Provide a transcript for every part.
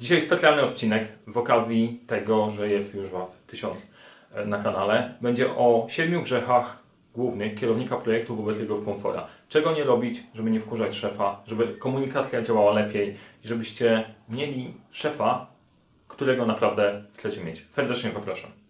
Dzisiaj specjalny odcinek w okazji tego, że jest już Was tysiąc e, na kanale. Będzie o siedmiu grzechach głównych kierownika projektu wobec jego sponsora. Czego nie robić, żeby nie wkurzać szefa, żeby komunikacja działała lepiej i żebyście mieli szefa, którego naprawdę chcecie mieć. Serdecznie zapraszam.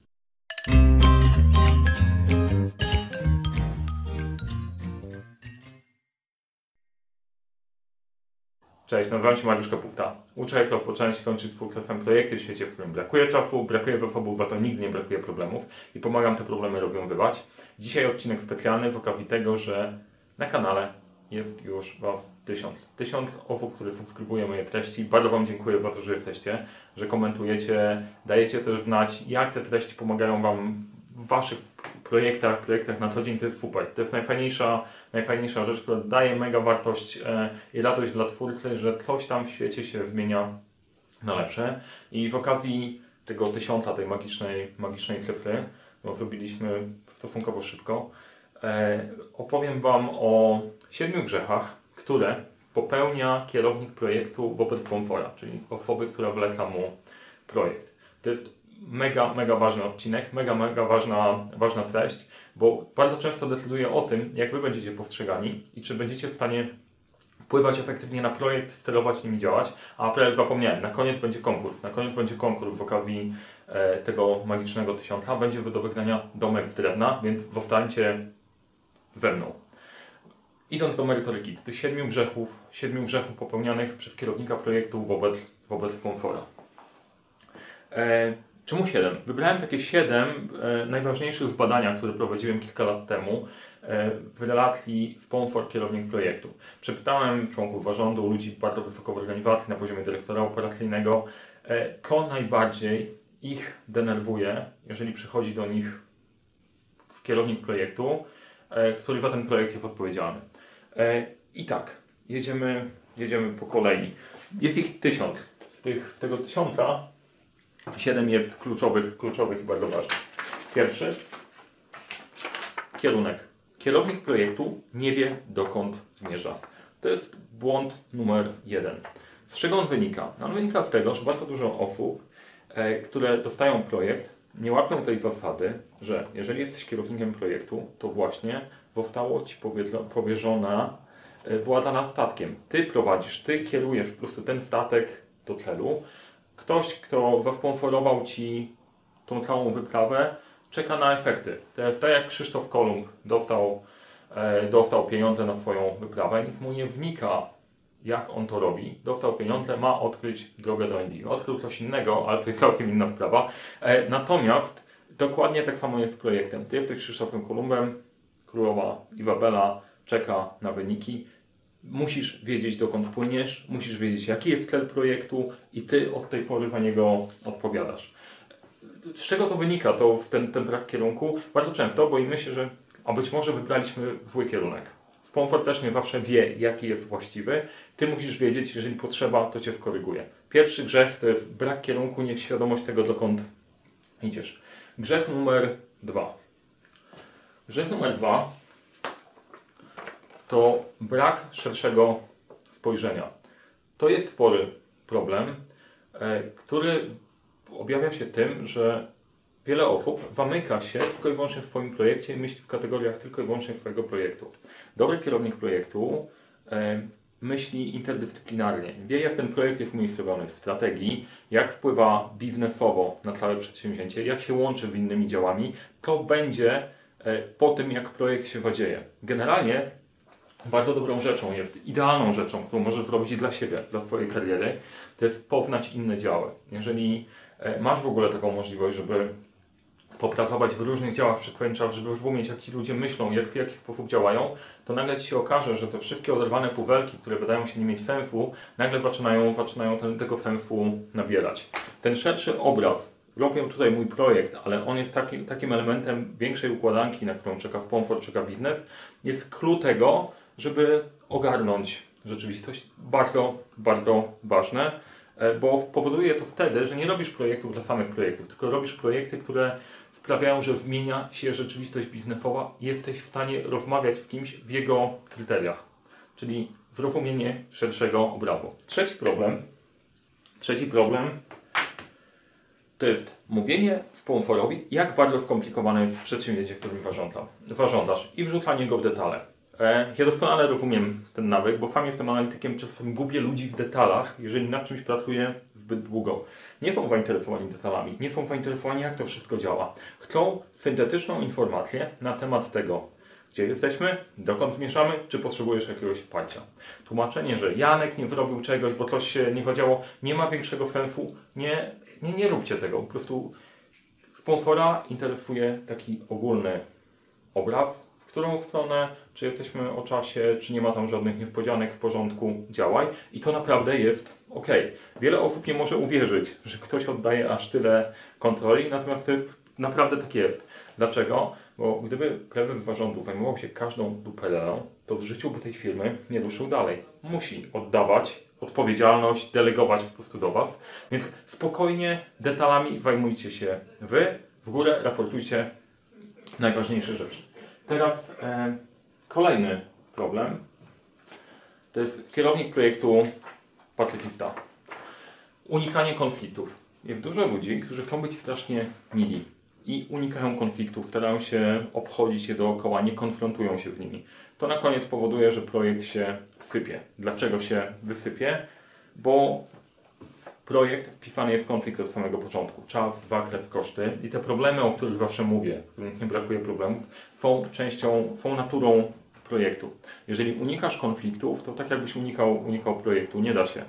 Cześć, nazywam się Mariusz Kapufta. Uczę jak rozpocząć i kończyć sukcesem projekty w świecie, w którym brakuje czasu, brakuje zasobów, za to nigdy nie brakuje problemów i pomagam te problemy rozwiązywać. Dzisiaj odcinek specjalny w okazji tego, że na kanale jest już Was tysiąc. Tysiąc osób, które subskrybują moje treści. Bardzo Wam dziękuję za to, że jesteście, że komentujecie, dajecie też znać, jak te treści pomagają Wam w Waszych projektach, projektach na co dzień. To jest super. To jest najfajniejsza, najfajniejsza rzecz, która daje mega wartość e, i radość dla twórcy, że coś tam w świecie się zmienia na lepsze. I w okazji tego tysiąca, tej magicznej, magicznej cyfry, którą zrobiliśmy stosunkowo szybko, e, opowiem Wam o siedmiu grzechach, które popełnia kierownik projektu wobec sponsora, czyli osoby, która wleka mu projekt. To jest mega, mega ważny odcinek, mega, mega ważna, ważna treść, bo bardzo często decyduje o tym, jak Wy będziecie postrzegani i czy będziecie w stanie wpływać efektywnie na projekt, sterować nim i działać. A zapomniałem, na koniec będzie konkurs. Na koniec będzie konkurs w okazji e, tego magicznego tysiąca. Będzie do wygrania domek z drewna, więc zostańcie ze mną. Idąc do merytoryki, tych siedmiu grzechów, siedmiu grzechów popełnianych przez kierownika projektu wobec, wobec sponsora. E, czemu siedem? Wybrałem takie siedem e, najważniejszych z badania, które prowadziłem kilka lat temu e, w relacji sponsor-kierownik projektu. Przepytałem członków zarządu, ludzi bardzo wysoko w organizacji na poziomie dyrektora operacyjnego, e, co najbardziej ich denerwuje, jeżeli przychodzi do nich kierownik projektu, e, który za ten projekt jest odpowiedzialny. E, I tak, jedziemy, jedziemy po kolei. Jest ich tysiąc. Z, tych, z tego tysiąca siedem jest kluczowych, kluczowych i bardzo ważnych. Pierwszy, kierunek. Kierownik projektu nie wie dokąd zmierza. To jest błąd numer jeden. Z czego on wynika? On wynika z tego, że bardzo dużo osób, e, które dostają projekt, nie łapią tej zasady, że jeżeli jesteś kierownikiem projektu, to właśnie zostało Ci powierzona e, włada nad statkiem. Ty prowadzisz, Ty kierujesz po prostu ten statek do celu. Ktoś, kto zasponsorował Ci tą całą wyprawę, czeka na efekty. Jest tak jak Krzysztof Kolumb dostał, e, dostał pieniądze na swoją wyprawę, nikt mu nie wnika, jak on to robi. Dostał pieniądze, ma odkryć drogę do Indii. Odkrył coś innego, ale to jest całkiem inna sprawa. E, natomiast dokładnie tak samo jest z projektem. Ty jesteś Krzysztofem Kolumbem, królowa Izabela czeka na wyniki. Musisz wiedzieć, dokąd płyniesz, musisz wiedzieć, jaki jest cel projektu i ty od tej pory za niego odpowiadasz. Z czego to wynika, to ten, ten brak kierunku? Bardzo często boimy się, że a być może wybraliśmy zły kierunek. Sponsor też nie zawsze wie, jaki jest właściwy. Ty musisz wiedzieć, jeżeli potrzeba, to cię skoryguje. Pierwszy grzech to jest brak kierunku, nieświadomość tego, dokąd idziesz. Grzech numer dwa. Grzech numer dwa to brak szerszego spojrzenia. To jest spory problem, e, który objawia się tym, że wiele osób zamyka się tylko i wyłącznie w swoim projekcie i myśli w kategoriach tylko i wyłącznie swojego projektu. Dobry kierownik projektu e, myśli interdyscyplinarnie. Wie, jak ten projekt jest umiejscowiony w strategii, jak wpływa biznesowo na całe przedsięwzięcie, jak się łączy z innymi działami. To będzie e, po tym, jak projekt się zadzieje. Generalnie bardzo dobrą rzeczą jest, idealną rzeczą, którą możesz zrobić dla siebie, dla swojej kariery, to jest poznać inne działy. Jeżeli e, masz w ogóle taką możliwość, żeby popracować w różnych działach przykwęczaw, żeby rozumieć, jak ci ludzie myślą, jak, w jaki sposób działają, to nagle ci się okaże, że te wszystkie oderwane puwelki, które wydają się nie mieć sensu, nagle zaczynają, zaczynają ten, tego sensu nabierać. Ten szerszy obraz, robię tutaj mój projekt, ale on jest takim, takim elementem większej układanki, na którą czeka sponsor, czeka biznes, jest clue tego, żeby ogarnąć rzeczywistość. Bardzo, bardzo ważne, e, bo powoduje to wtedy, że nie robisz projektów dla samych projektów, tylko robisz projekty, które sprawiają, że zmienia się rzeczywistość biznesowa i jesteś w stanie rozmawiać z kimś w jego kryteriach, czyli zrozumienie szerszego obrazu. Trzeci problem, Trzeci problem to jest mówienie sponsorowi, jak bardzo skomplikowane jest przedsięwzięcie, którym zarządzasz i wrzucanie go w detale. E, ja doskonale rozumiem ten nawyk, bo sam jestem analitykiem, czasem gubię ludzi w detalach, jeżeli nad czymś pracuję zbyt długo. Nie są zainteresowani detalami, nie są zainteresowani jak to wszystko działa. Chcą syntetyczną informację na temat tego, gdzie jesteśmy, dokąd zmierzamy, czy potrzebujesz jakiegoś wsparcia. Tłumaczenie, że Janek nie zrobił czegoś, bo coś się nie zadziało, nie ma większego sensu. Nie, nie, nie róbcie tego. Po prostu sponsora interesuje taki ogólny obraz, którą stronę, czy jesteśmy o czasie, czy nie ma tam żadnych niespodzianek w porządku, działaj. I to naprawdę jest ok. Wiele osób nie może uwierzyć, że ktoś oddaje aż tyle kontroli, natomiast to jest, naprawdę tak jest. Dlaczego? Bo gdyby prezes zarządu zajmował się każdą duperelą, to w życiu by tej firmy nie ruszył dalej. Musi oddawać odpowiedzialność, delegować po prostu do Was. Więc spokojnie, detalami zajmujcie się Wy, w górę raportujcie najważniejsze rzeczy. Teraz e, kolejny problem to jest kierownik projektu patrycista. Unikanie konfliktów. Jest dużo ludzi, którzy chcą być strasznie mili i unikają konfliktów, starają się obchodzić je dookoła, nie konfrontują się z nimi. To na koniec powoduje, że projekt się sypie. Dlaczego się wysypie? Bo projekt wpisany jest w konflikt od samego początku. Czas, zakres, koszty i te problemy, o których zawsze mówię, których nie brakuje problemów, są częścią, są naturą projektu. Jeżeli unikasz konfliktów, to tak jakbyś unikał, unikał projektu, nie da się.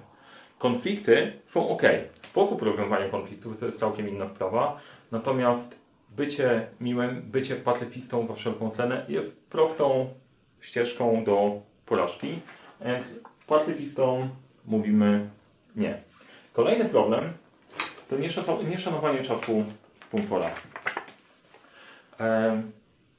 Konflikty są ok. Sposób rozwiązania konfliktów to jest całkiem inna sprawa, natomiast bycie miłym, bycie pacyfistą za wszelką cenę jest prostą ścieżką do porażki. Pacyfistą mówimy nie. Kolejny problem to nieszanowanie czasu sponsora.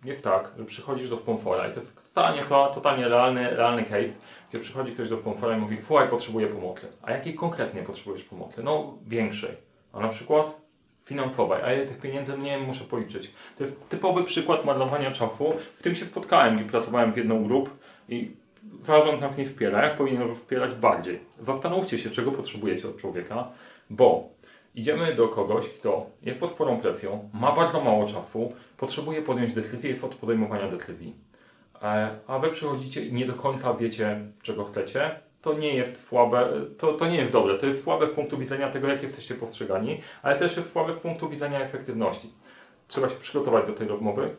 Jest tak, że przychodzisz do sponsora i to jest totalnie, to, totalnie realny, realny case, gdzie przychodzi ktoś do sponsora i mówi, słuchaj, potrzebuję pomocy. A jakiej konkretnie potrzebujesz pomocy? No, większej. A na przykład finansowej, a ile tych pieniędzy nie muszę policzyć. To jest typowy przykład marnowania czasu. W tym się spotkałem, gdy pracowałem w jedną grup i zarząd nas nie wspiera. Jak powinien wspierać bardziej? Zastanówcie się, czego potrzebujecie od człowieka, bo idziemy do kogoś, kto jest pod sporą presją, ma bardzo mało czasu, potrzebuje podjąć decyzję, jest od podejmowania decyzji. E, a wy przychodzicie i nie do końca wiecie, czego chcecie, to nie jest słabe, to, to nie jest dobre. To jest słabe z punktu widzenia tego, jak jesteście postrzegani, ale też jest słabe z punktu widzenia efektywności. Trzeba się przygotować do tej rozmowy,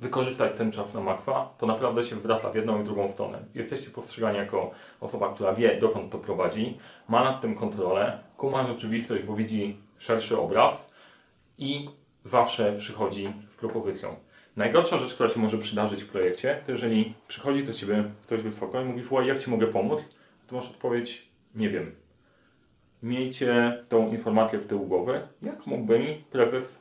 wykorzystać ten czas na makwa, to naprawdę się zwraca w jedną i drugą stronę. Jesteście postrzegani jako osoba, która wie, dokąd to prowadzi, ma nad tym kontrolę, kuma rzeczywistość, bo widzi szerszy obraz i zawsze przychodzi w propozycją. Najgorsza rzecz, która się może przydarzyć w projekcie, to jeżeli przychodzi do Ciebie ktoś wysoko i mówi, słuchaj, jak Ci mogę pomóc? To masz odpowiedź, nie wiem. Miejcie tą informację w tyłu głowy, jak mógłby mi prezes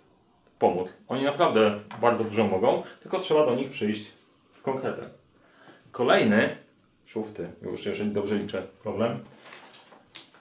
pomóc. Oni naprawdę bardzo dużo mogą, tylko trzeba do nich przyjść z konkretem. Kolejny, szósty, już jeżeli dobrze liczę, problem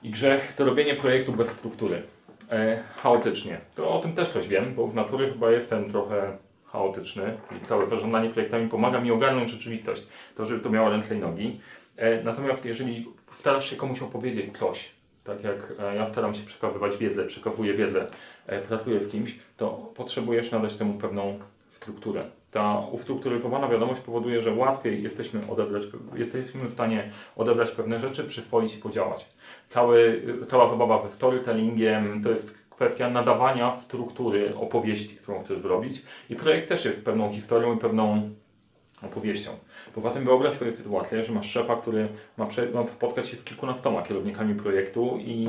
i grzech to robienie projektu bez struktury. E, chaotycznie. To o tym też coś wiem, bo w natury chyba jestem trochę chaotyczny i całe zarządzanie projektami pomaga mi ogarnąć rzeczywistość, to żeby to miało ręce i nogi. E, natomiast jeżeli starasz się komuś opowiedzieć coś, tak jak e, ja staram się przekazywać wiedzę, przekazuje wiedzę, e, pracuję z kimś, to potrzebujesz nadać temu pewną strukturę. Ta ustrukturyzowana wiadomość powoduje, że łatwiej jesteśmy, odebrać, jesteśmy w stanie odebrać pewne rzeczy, przyswoić i podziałać. Cały, cała zabawa ze storytellingiem to jest kwestia nadawania struktury opowieści, którą chcesz zrobić. I projekt też jest pewną historią i pewną opowieścią. Poza tym wyobraź sobie sytuację, że masz szefa, który ma, ma spotkać się z kilkunastoma kierownikami projektu i,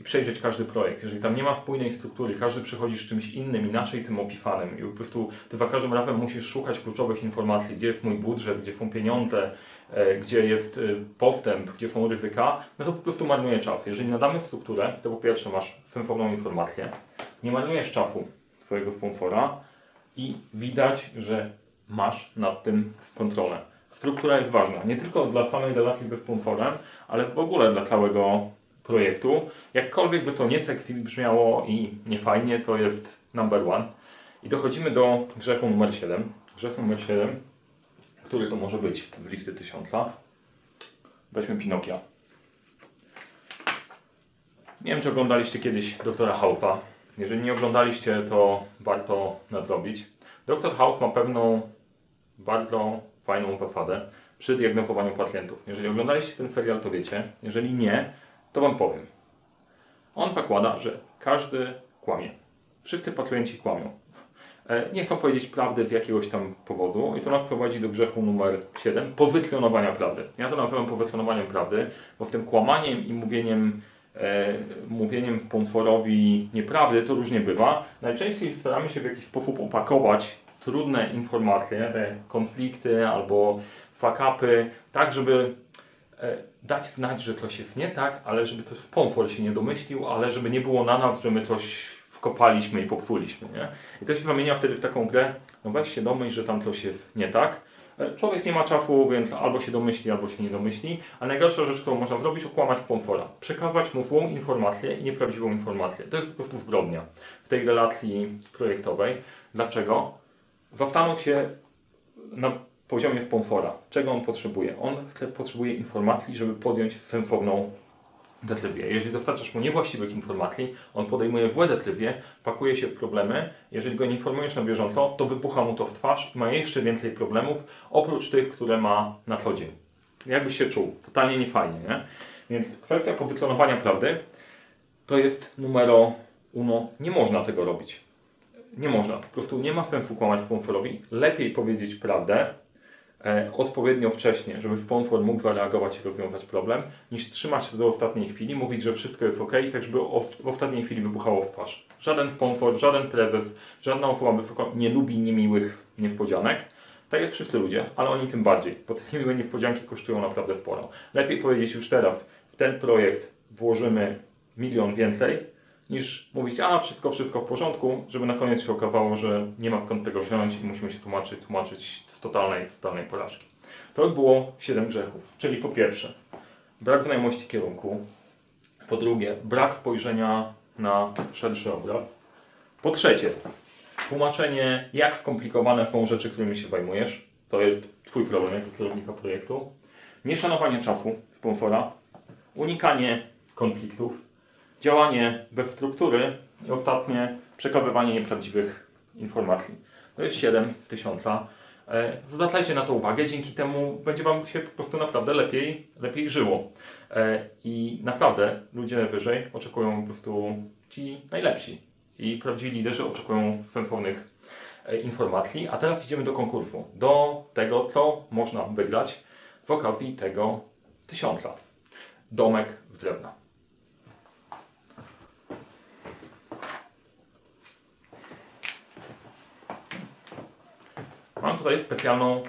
i przejrzeć każdy projekt. Jeżeli tam nie ma spójnej struktury, każdy przychodzi z czymś innym, inaczej tym opisanym i po prostu ty za każdym razem musisz szukać kluczowych informacji, gdzie jest mój budżet, gdzie są pieniądze, e, gdzie jest e, postęp, gdzie są ryzyka, no to po prostu marnuje czas. Jeżeli nadamy strukturę, to po pierwsze masz sensowną informację, nie marnujesz czasu swojego sponsora i widać, że masz nad tym kontrolę. Struktura jest ważna, nie tylko dla samej relacji ze sponsorem, ale w ogóle dla całego projektu. Jakkolwiek by to nie sexy brzmiało i nie fajnie, to jest number one. I dochodzimy do grzechu numer 7. Grzech numer 7, który to może być z listy tysiąca. Weźmy Pinokia. Nie wiem, czy oglądaliście kiedyś doktora Hausa. Jeżeli nie oglądaliście, to warto nadrobić. Doktor House ma pewną bardzo fajną zasadę przy diagnozowaniu pacjentów. Jeżeli oglądaliście ten serial, to wiecie. Jeżeli nie, to Wam powiem. On zakłada, że każdy kłamie. Wszyscy pacjenci kłamią. E, Nie chcą powiedzieć prawdy z jakiegoś tam powodu i to nas prowadzi do grzechu numer 7, powytlenowania prawdy. Ja to nazywam powytlenowaniem prawdy, bo z tym kłamaniem i mówieniem, e, mówieniem sponsorowi nieprawdy to różnie bywa. Najczęściej staramy się w jakiś sposób opakować trudne informacje, konflikty albo fuck-upy, tak żeby dać znać, że coś jest nie tak, ale żeby to sponsor się nie domyślił, ale żeby nie było na nas, że my coś wkopaliśmy i popsuliśmy, nie? I to się zamienia wtedy w taką grę, no weź się domyśl, że tam coś jest nie tak. E, Człowiek nie ma czasu, więc albo się domyśli, albo się nie domyśli. A najgorsza rzecz, którą można zrobić, okłamać sponsora. Przekazać mu złą informację i nieprawdziwą informację. To jest po prostu zbrodnia w tej relacji projektowej. Dlaczego? Zastanów się na poziomie sponsora, czego on potrzebuje. On potrzebuje informacji, żeby podjąć sensowną decyzję. Jeżeli dostarczasz mu niewłaściwych informacji, on podejmuje złe decyzje, pakuje się w problemy. Jeżeli go nie informujesz na bieżąco, to wybucha mu to w twarz i ma jeszcze więcej problemów, oprócz tych, które ma na co dzień. Jakbyś się czuł? Totalnie niefajnie, nie? Więc kwestia powyclonowania prawdy to jest numero uno. Nie można tego robić. Nie można. Po prostu nie ma sensu kłamać sponsorowi. Lepiej powiedzieć prawdę, odpowiednio wcześnie, żeby sponsor mógł zareagować i rozwiązać problem, niż trzymać się do ostatniej chwili, mówić, że wszystko jest ok, tak żeby w ostatniej chwili wybuchało w twarz. Żaden sponsor, żaden prezes, żadna osoba wysoko nie lubi niemiłych niespodzianek. Tak jak wszyscy ludzie, ale oni tym bardziej, bo te niemiłe niespodzianki kosztują naprawdę sporo. Lepiej powiedzieć już teraz, w ten projekt włożymy milion więcej, niż mówić, a wszystko, wszystko w porządku, żeby na koniec się okazało, że nie ma skąd tego wziąć i musimy się tłumaczyć, tłumaczyć z totalnej, z totalnej porażki. To by było 7 grzechów. Czyli po pierwsze, brak znajomości kierunku. Po drugie, brak spojrzenia na szerszy obraz. Po trzecie, tłumaczenie, jak skomplikowane są rzeczy, którymi się zajmujesz. To jest Twój problem jako kierownika projektu. Nieszanowanie czasu sponsora. Unikanie konfliktów. Działanie bez struktury. I ostatnie, przekazywanie nieprawdziwych informacji. To jest 7 z 1000. E, Zwracajcie na to uwagę, dzięki temu będzie Wam się po prostu naprawdę lepiej, lepiej żyło. E, I naprawdę ludzie wyżej oczekują po prostu ci najlepsi. I prawdziwi liderzy oczekują sensownych e, informacji. A teraz idziemy do konkursu. Do tego, co można wygrać z okazji tego tysiąca. Domek z drewna. Mam tutaj specjalną,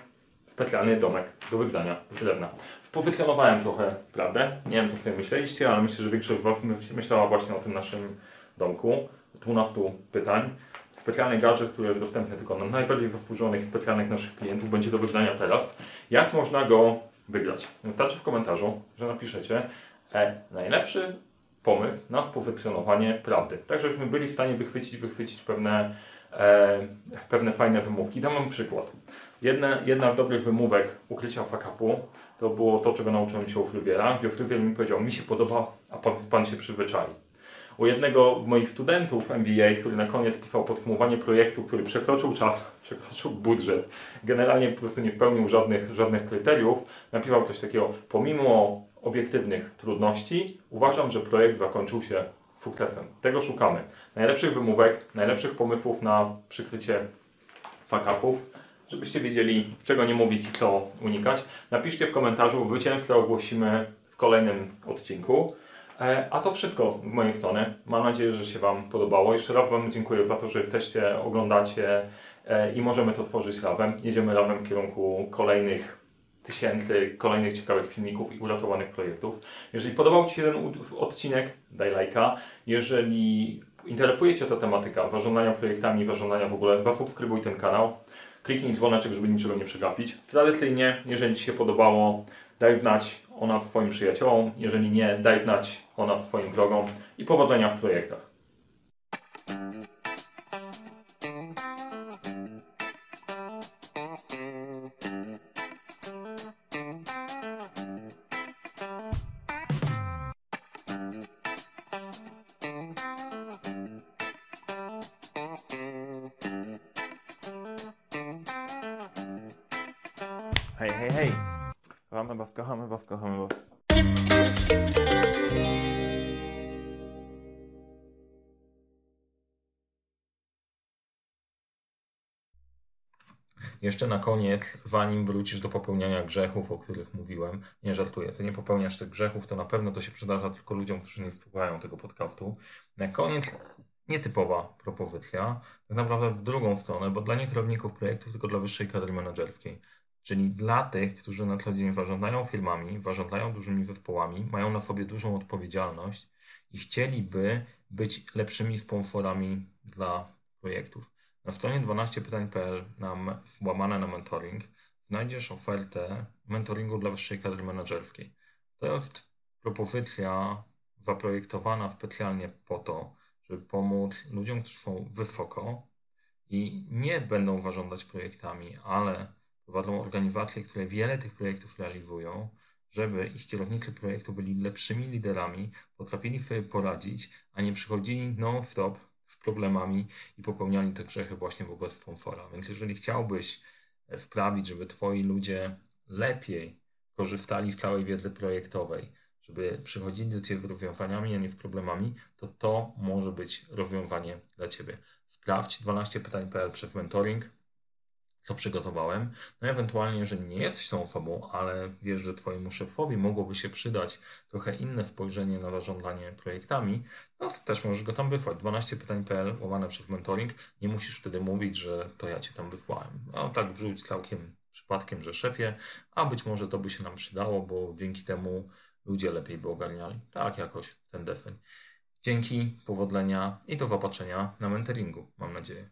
specjalny domek do wygrania z drewna. Powytlenowałem trochę, prawdę? Nie wiem, co sobie myśleliście, ale myślę, że większość z Was my- myślała właśnie o tym naszym domku. 12 pytań. Specjalny gadżet, który jest dostępny tylko dla najbardziej zasłużonych specjalnych naszych klientów, będzie do wygrania teraz. Jak można go wygrać? Wystarczy w komentarzu, że napiszecie e, najlepszy pomysł na powytlenowanie prawdy. Tak, żebyśmy byli w stanie wychwycić, wychwycić pewne, pewne fajne wymówki. Dam wam przykład. Jedna, jedna z dobrych wymówek ukrycia fakapu to było to, czego nauczyłem się u Fluwiera, gdzie Fluwier mi powiedział, mi się podoba, a pan, pan się przyzwyczai. U jednego z moich studentów MBA, który na koniec pisał podsumowanie projektu, który przekroczył czas, przekroczył budżet, generalnie po prostu nie spełnił żadnych, żadnych kryteriów, napisał coś takiego, pomimo obiektywnych trudności, uważam, że projekt zakończył się sukcesem. Tego szukamy. Najlepszych wymówek, najlepszych pomysłów na przykrycie fuck-upów, żebyście wiedzieli, czego nie mówić i co unikać. Napiszcie w komentarzu, zwycięzcę ogłosimy w kolejnym odcinku. E, A to wszystko z mojej strony. Mam nadzieję, że się Wam podobało. Jeszcze raz Wam dziękuję za to, że jesteście, oglądacie e, i możemy to tworzyć razem. Jedziemy razem w kierunku kolejnych tysięcy kolejnych ciekawych filmików i uratowanych projektów. Jeżeli podobał Ci się ten odcinek, daj lajka. Jeżeli interesuje Cię ta tematyka zarządzania projektami, zarządzania w ogóle, zasubskrybuj ten kanał. Kliknij dzwoneczek, żeby niczego nie przegapić. Tradycyjnie, jeżeli Ci się podobało, daj znać o nas swoim przyjaciołom. Jeżeli nie, daj znać o nas swoim wrogom i powodzenia w projektach. Hej, hej, hej! Kochamy was, kochamy was, kochamy. Jeszcze na koniec, zanim wrócisz do popełniania grzechów, o których mówiłem, nie żartuję, ty nie popełniasz tych grzechów, to na pewno to się przydarza tylko ludziom, którzy nie słuchają tego podcastu. Na koniec nietypowa propozycja, tak naprawdę w drugą stronę, bo dla nie kierowników projektów, tylko dla wyższej kadry menedżerskiej. Czyli dla tych, którzy na co dzień zarządzają firmami, zarządzają dużymi zespołami, mają na sobie dużą odpowiedzialność i chcieliby być lepszymi sponsorami dla projektów. Na stronie 12pytań.pl nam złamane na mentoring znajdziesz ofertę mentoringu dla wyższej kadry menedżerskiej. To jest propozycja zaprojektowana specjalnie po to, żeby pomóc ludziom, którzy są wysoko i nie będą zarządzać projektami, ale prowadzą organizacje, które wiele tych projektów realizują, żeby ich kierownicy projektu byli lepszymi liderami, potrafili sobie poradzić, a nie przychodzili non-stop z problemami i popełniali te grzechy właśnie wobec sponsora. Więc jeżeli chciałbyś sprawić, żeby twoi ludzie lepiej korzystali z całej wiedzy projektowej, żeby przychodzili do Ciebie z rozwiązaniami, a nie z problemami, to to może być rozwiązanie dla Ciebie. Sprawdź 12pytań.pl przez mentoring, co przygotowałem. No ewentualnie, jeżeli nie jesteś tą osobą, ale wiesz, że Twojemu szefowi mogłoby się przydać trochę inne spojrzenie na zarządzanie projektami, no to też możesz go tam wysłać. 12pytań.pl łamane przez mentoring. Nie musisz wtedy mówić, że to ja Cię tam wysłałem. No tak wrzuć całkiem przypadkiem, że szefie, a być może to by się nam przydało, bo dzięki temu ludzie lepiej by ogarniali. Tak jakoś ten defeń. Dzięki, powodzenia i do zobaczenia na mentoringu, mam nadzieję.